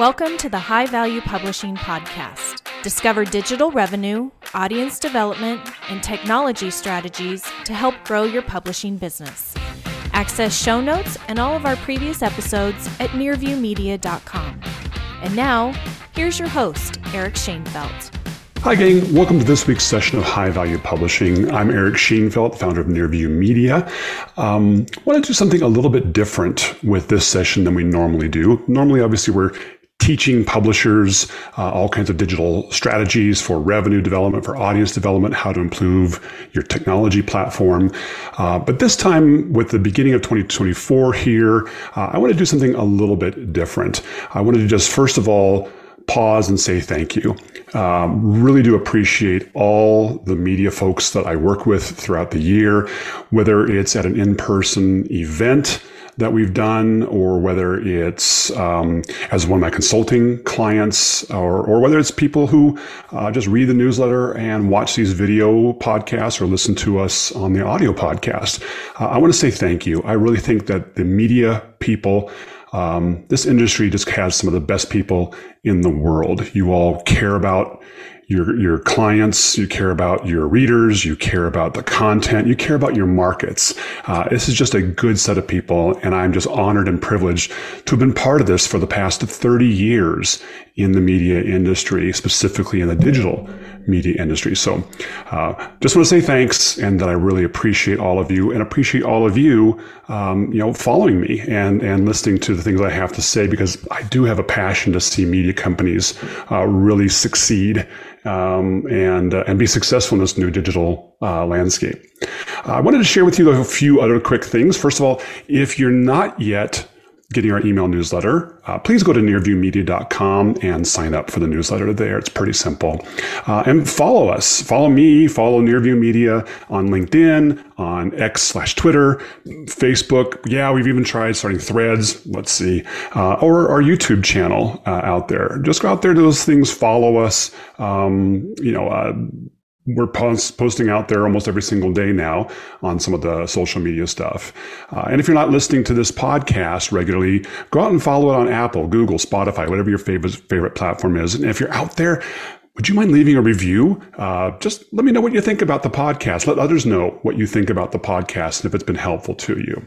Welcome to the High Value Publishing Podcast. Discover digital revenue, audience development, and technology strategies to help grow your publishing business. Access show notes and all of our previous episodes at nearviewmedia.com. And now, here's your host, Eric Shanfelt. Hi, gang. Welcome to this week's session of High Value Publishing. I'm Eric Shanfelt, founder of Nearview Media. Um, I want to do something a little bit different with this session than we normally do. Normally, obviously, we're teaching publishers uh, all kinds of digital strategies for revenue development, for audience development, how to improve your technology platform. Uh, but this time, with the beginning of 2024 here, uh, I want to do something a little bit different. I wanted to just, first of all, pause and say thank you. Um, really do appreciate all the media folks that I work with throughout the year, whether it's at an in person event that we've done, or whether it's um, as one of my consulting clients, or, or whether it's people who uh, just read the newsletter and watch these video podcasts or listen to us on the audio podcast. Uh, I want to say thank you. I really think that the media people um, this industry just has some of the best people in the world. You all care about your your clients, you care about your readers, you care about the content, you care about your markets. Uh, this is just a good set of people, and I'm just honored and privileged to have been part of this for the past 30 years in the media industry, specifically in the digital media industry. So, uh, just want to say thanks, and that I really appreciate all of you, and appreciate all of you, um, you know, following me and and listening to the things I have to say because I do have a passion to see media companies uh, really succeed um, and uh, and be successful in this new digital uh, landscape. I wanted to share with you a few other quick things. First of all, if you're not yet getting our email newsletter, uh, please go to nearviewmedia.com and sign up for the newsletter there. It's pretty simple. Uh, and follow us. Follow me, follow Nearview Media on LinkedIn, on X slash Twitter, Facebook. Yeah, we've even tried starting threads. Let's see. Uh, or our YouTube channel uh, out there. Just go out there to those things, follow us. Um, you know, uh, we're post- posting out there almost every single day now on some of the social media stuff. Uh, and if you're not listening to this podcast regularly, go out and follow it on Apple, Google, Spotify, whatever your favorite favorite platform is. And if you're out there, would you mind leaving a review? Uh, just let me know what you think about the podcast. Let others know what you think about the podcast and if it's been helpful to you.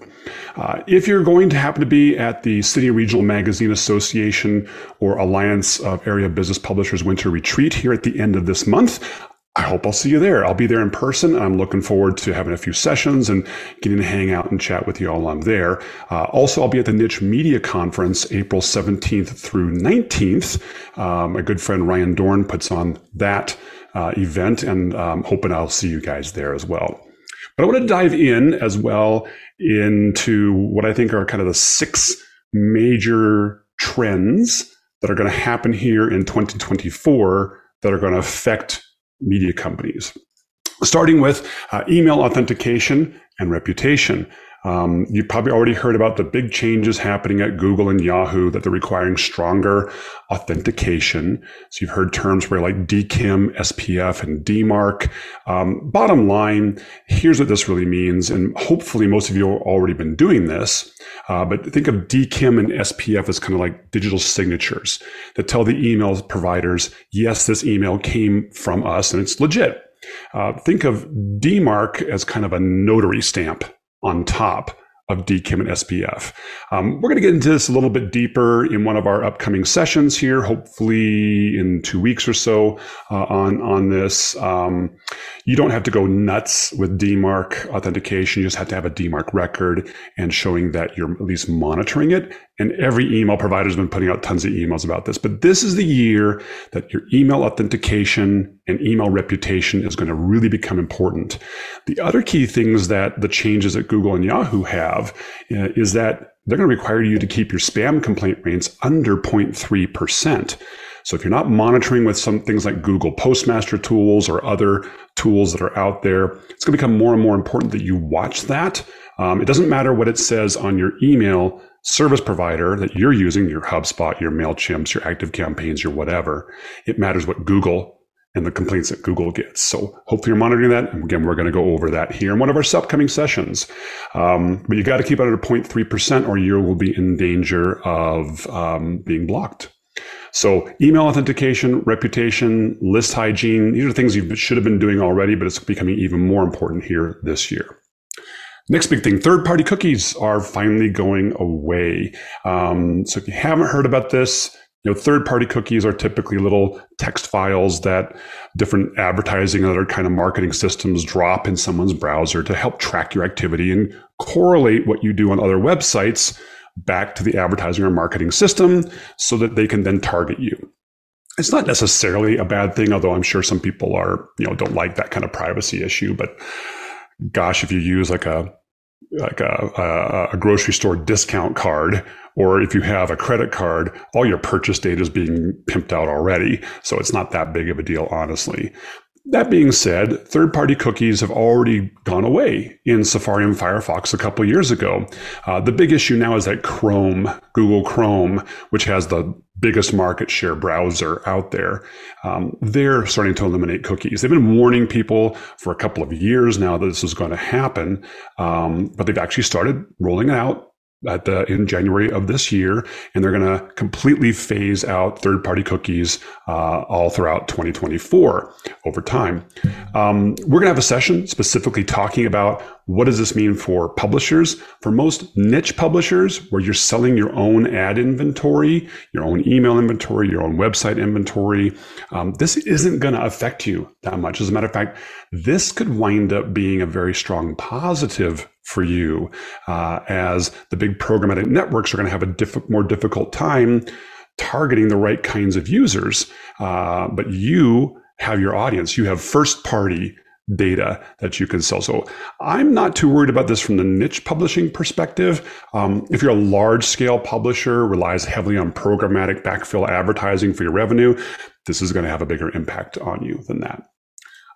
Uh, if you're going to happen to be at the City Regional Magazine Association or Alliance of Area Business Publishers Winter Retreat here at the end of this month, I hope I'll see you there. I'll be there in person. I'm looking forward to having a few sessions and getting to hang out and chat with you all I'm there. Uh, also, I'll be at the Niche Media Conference April 17th through 19th. Um, my good friend Ryan Dohrn puts on that uh, event and um, hoping I'll see you guys there as well. But I want to dive in as well into what I think are kind of the six major trends that are going to happen here in 2024 that are going to affect media companies. Starting with uh, email authentication and reputation. Um, you've probably already heard about the big changes happening at Google and Yahoo that they're requiring stronger authentication. So you've heard terms where like DKIM, SPF, and DMARC. Um, bottom line, here's what this really means, and hopefully most of you have already been doing this. Uh, but think of DKIM and SPF as kind of like digital signatures that tell the email providers, yes, this email came from us and it's legit. Uh, think of DMARC as kind of a notary stamp on top of DKIM and SPF. Um, we're going to get into this a little bit deeper in one of our upcoming sessions here, hopefully in two weeks or so uh, on on this. Um, you don't have to go nuts with DMARC authentication. You just have to have a DMARC record and showing that you're at least monitoring it. And every email provider has been putting out tons of emails about this. But this is the year that your email authentication and email reputation is going to really become important. The other key things that the changes at Google and Yahoo have uh, is that they're going to require you to keep your spam complaint rates under 0.3%. So if you're not monitoring with some things like Google Postmaster tools or other tools that are out there, it's going to become more and more important that you watch that. Um, it doesn't matter what it says on your email service provider that you're using, your HubSpot, your MailChimps, your Active Campaigns, your whatever. It matters what Google and the complaints that Google gets. So hopefully you're monitoring that. And again, we're going to go over that here in one of our upcoming sessions. Um, but you got to keep it at a 0.3% or you will be in danger of um, being blocked. So, email authentication, reputation, list hygiene, these are things you should have been doing already, but it's becoming even more important here this year. Next big thing third party cookies are finally going away. Um, so, if you haven't heard about this, you know, third party cookies are typically little text files that different advertising and other kind of marketing systems drop in someone's browser to help track your activity and correlate what you do on other websites back to the advertising or marketing system so that they can then target you. It's not necessarily a bad thing, although I'm sure some people are, you know, don't like that kind of privacy issue. But gosh, if you use like a like a, a, grocery store discount card, or if you have a credit card, all your purchase data is being pimped out already. So it's not that big of a deal, honestly. That being said, third party cookies have already gone away in Safari and Firefox a couple years ago. Uh, the big issue now is that Chrome, Google Chrome, which has the biggest market share browser out there, um, they're starting to eliminate cookies. They've been warning people for a couple of years now that this is going to happen, um, but they've actually started rolling it out at the, in January of this year, and they're going to completely phase out third-party cookies uh, all throughout 2024 over time. Um, we're going to have a session specifically talking about what does this mean for publishers. For most niche publishers, where you're selling your own ad inventory, your own email inventory, your own website inventory, um, this isn't going to affect you that much. As a matter of fact, this could wind up being a very strong positive for you uh, as the big programmatic networks are going to have a diff- more difficult time targeting the right kinds of users. Uh, but you have your audience, you have first party data that you can sell. So I'm not too worried about this from the niche publishing perspective. Um, if you're a large scale publisher, relies heavily on programmatic backfill advertising for your revenue, this is going to have a bigger impact on you than that.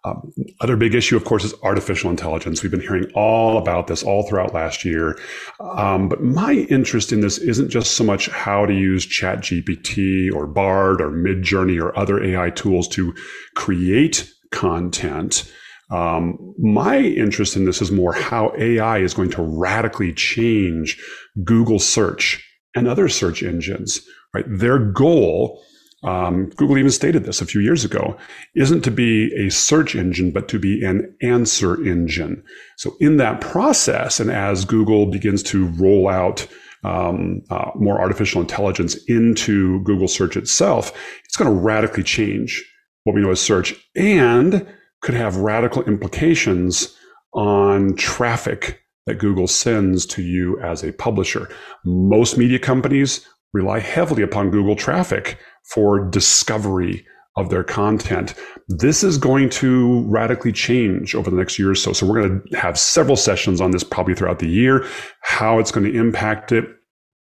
Um, other big issue, of course, is artificial intelligence. We've been hearing all about this all throughout last year. Um, but my interest in this isn't just so much how to use ChatGPT or Bard or Midjourney or other AI tools to create content. Um, my interest in this is more how AI is going to radically change Google search and other search engines, right? Their goal um, Google even stated this a few years ago, isn't to be a search engine, but to be an answer engine. So in that process, and as Google begins to roll out um, uh, more artificial intelligence into Google search itself, it's going to radically change what we know as search and could have radical implications on traffic that Google sends to you as a publisher. Most media companies rely heavily upon Google traffic for discovery of their content. This is going to radically change over the next year or so. So we're going to have several sessions on this probably throughout the year, how it's going to impact it,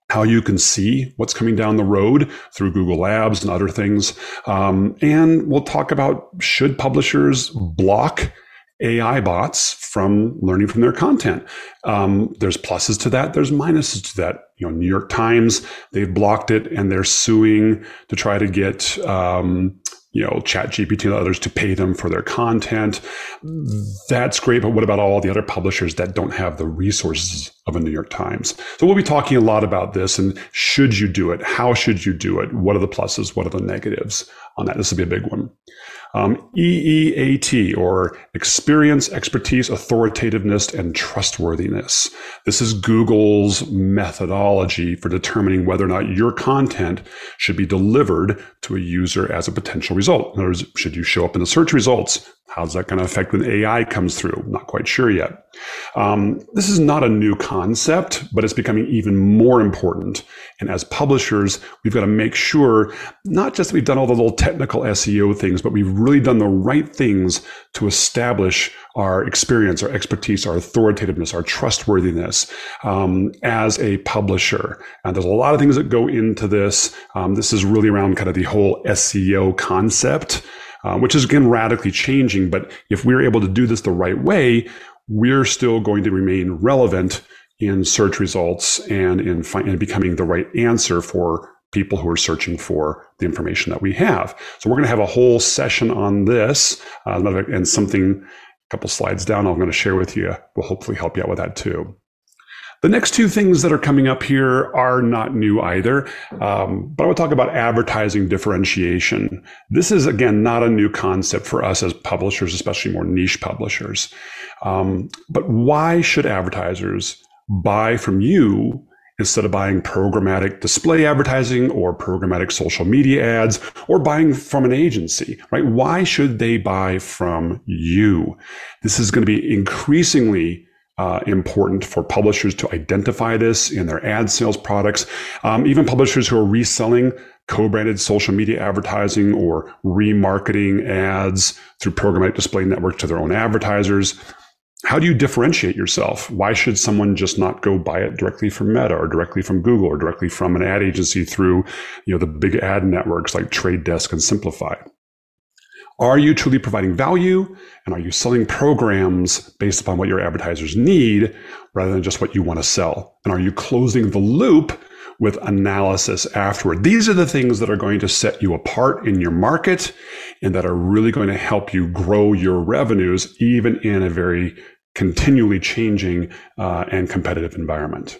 how you can see what's coming down the road through Google Labs and other things. Um, and we'll talk about should publishers block AI bots from learning from their content. Um, there's pluses to that. There's minuses to that. You know, New York Times they've blocked it and they're suing to try to get um, you know Chat GPT and others to pay them for their content. That's great, but what about all the other publishers that don't have the resources of a New York Times? So we'll be talking a lot about this and should you do it? How should you do it? What are the pluses? What are the negatives on that? This will be a big one. Um, EEAT, or experience, expertise, authoritativeness, and trustworthiness. This is Google's methodology for determining whether or not your content should be delivered to a user as a potential result. In other words, should you show up in the search results? How's that going to affect when AI comes through? Not quite sure yet. Um, this is not a new concept, but it's becoming even more important. And as publishers, we've got to make sure not just that we've done all the little technical SEO things, but we've really done the right things to establish our experience, our expertise, our authoritativeness, our trustworthiness um, as a publisher. And there's a lot of things that go into this. Um, this is really around kind of the whole SEO concept. Uh, which is again radically changing. But if we're able to do this the right way, we're still going to remain relevant in search results and in, fi- in becoming the right answer for people who are searching for the information that we have. So we're going to have a whole session on this uh, and something, a couple slides down, I'm going to share with you will hopefully help you out with that too. The next two things that are coming up here are not new either, um, but I want to talk about advertising differentiation. This is, again, not a new concept for us as publishers, especially more niche publishers. Um, but why should advertisers buy from you instead of buying programmatic display advertising or programmatic social media ads or buying from an agency, right? Why should they buy from you? This is going to be increasingly uh, important for publishers to identify this in their ad sales products. Um, even publishers who are reselling co-branded social media advertising or remarketing ads through programmatic display networks to their own advertisers how do you differentiate yourself? Why should someone just not go buy it directly from Meta or directly from Google or directly from an ad agency through, you know, the big ad networks like Trade Desk and Simpli.fi? Are you truly providing value? And are you selling programs based upon what your advertisers need rather than just what you want to sell? And are you closing the loop with analysis afterward? These are the things that are going to set you apart in your market and that are really going to help you grow your revenues, even in a very continually changing uh, and competitive environment.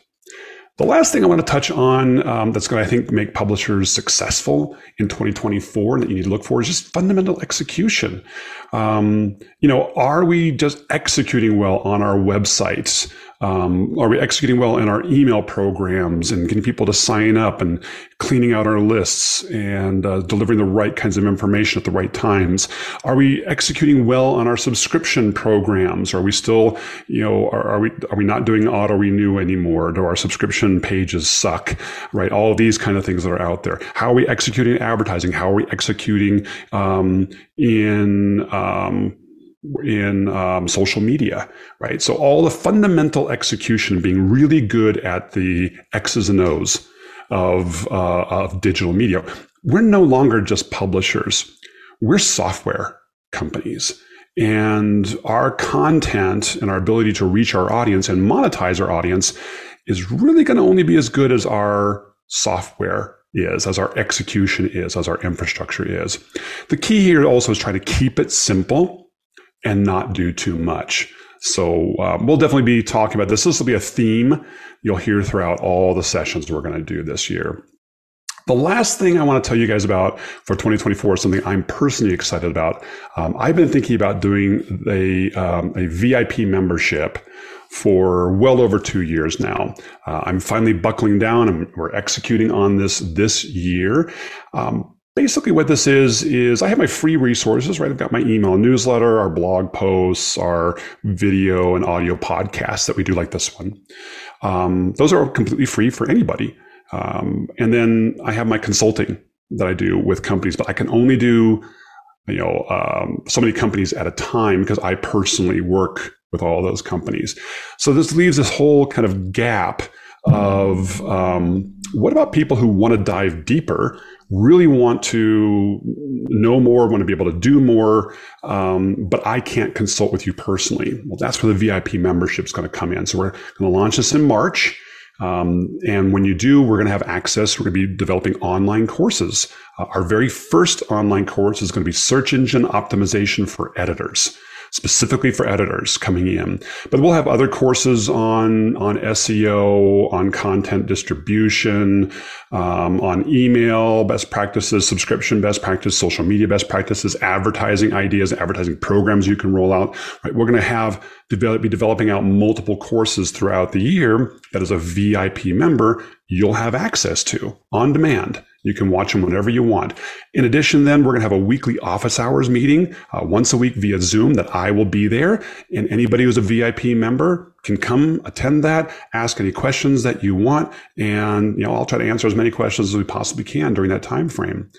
The last thing I want to touch on um, that's going to, I think, make publishers successful in 2024 that you need to look for is just fundamental execution. Um, you know, are we just executing well on our websites? Um, are we executing well in our email programs and getting people to sign up and cleaning out our lists and uh, delivering the right kinds of information at the right times? Are we executing well on our subscription programs? Are we still, you know, are, are we are we not doing auto renew anymore? Do our subscription pages suck? Right, all these kind of things that are out there. How are we executing advertising? How are we executing um, in um, in um, social media, right? So all the fundamental execution, being really good at the X's and O's of uh, of digital media. We're no longer just publishers; we're software companies. And our content and our ability to reach our audience and monetize our audience is really going to only be as good as our software is, as our execution is, as our infrastructure is. The key here also is trying to keep it simple and not do too much. So um, we'll definitely be talking about this. This will be a theme you'll hear throughout all the sessions we're going to do this year. The last thing I want to tell you guys about for 2024 is something I'm personally excited about. Um, I've been thinking about doing a, um, a VIP membership for well over two years now. Uh, I'm finally buckling down and we're executing on this this year. Um, basically what this is is i have my free resources right? I've got my email newsletter our blog posts our video and audio podcasts that we do like this one. Um, those are completely free for anybody. Um, and then i have my consulting that i do with companies but i can only do you know um, so many companies at a time because i personally work with all those companies. So this leaves this whole kind of gap of um, what about people who want to dive deeper really want to know more, want to be able to do more, um, but I can't consult with you personally. Well, that's where the VIP membership is going to come in. So we're going to launch this in March. Um, and when you do, we're going to have access. We're going to be developing online courses. Uh, our very first online course is going to be search engine optimization for editors specifically for editors coming in. But we'll have other courses on, on SEO, on content distribution, um, on email best practices, subscription best practices, social media best practices, advertising ideas, advertising programs you can roll out. Right? We're going to have develop, be developing out multiple courses throughout the year that as a VIP member, you'll have access to on demand. You can watch them whenever you want. In addition, then we're going to have a weekly office hours meeting uh, once a week via Zoom that I will be there. And anybody who's a VIP member can come attend that, ask any questions that you want, and you know I'll try to answer as many questions as we possibly can during that time frame.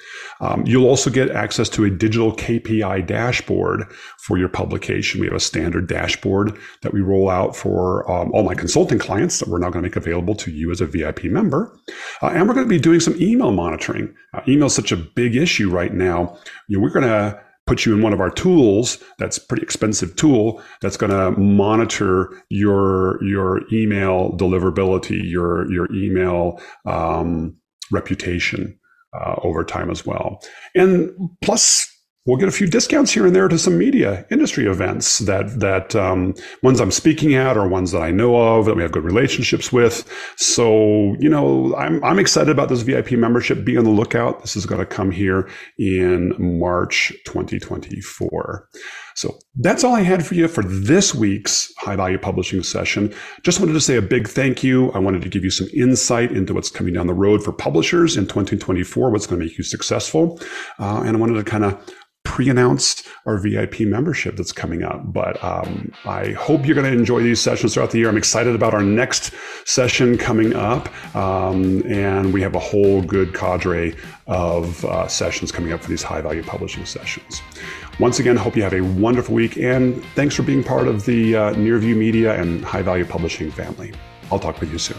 Um, you'll also get access to a digital KPI dashboard for your publication. We have a standard dashboard that we roll out for um, all my consulting clients that we're now going to make available to you as a VIP member, uh, and we're going to be doing some email monitoring. Uh, email is such a big issue right now. You know, we're going to put you in one of our tools that's pretty expensive tool that's going to monitor your your email deliverability your your email um, reputation uh, over time as well. And plus we'll get a few discounts here and there to some media industry events that that um, ones I'm speaking at or ones that I know of that we have good relationships with. So you know, I'm I'm excited about this VIP membership. Be on the lookout. This is going to come here in March 2024. So that's all I had for you for this week's high value publishing session. Just wanted to say a big thank you. I wanted to give you some insight into what's coming down the road for publishers in 2024, what's going to make you successful. Uh, and I wanted to kind of pre-announced our VIP membership that's coming up. But um, I hope you're going to enjoy these sessions throughout the year. I'm excited about our next session coming up, um, and we have a whole good cadre of uh, sessions coming up for these high-value publishing sessions. Once again, hope you have a wonderful week, and thanks for being part of the uh, Nearview Media and High Value Publishing family. I'll talk with you soon.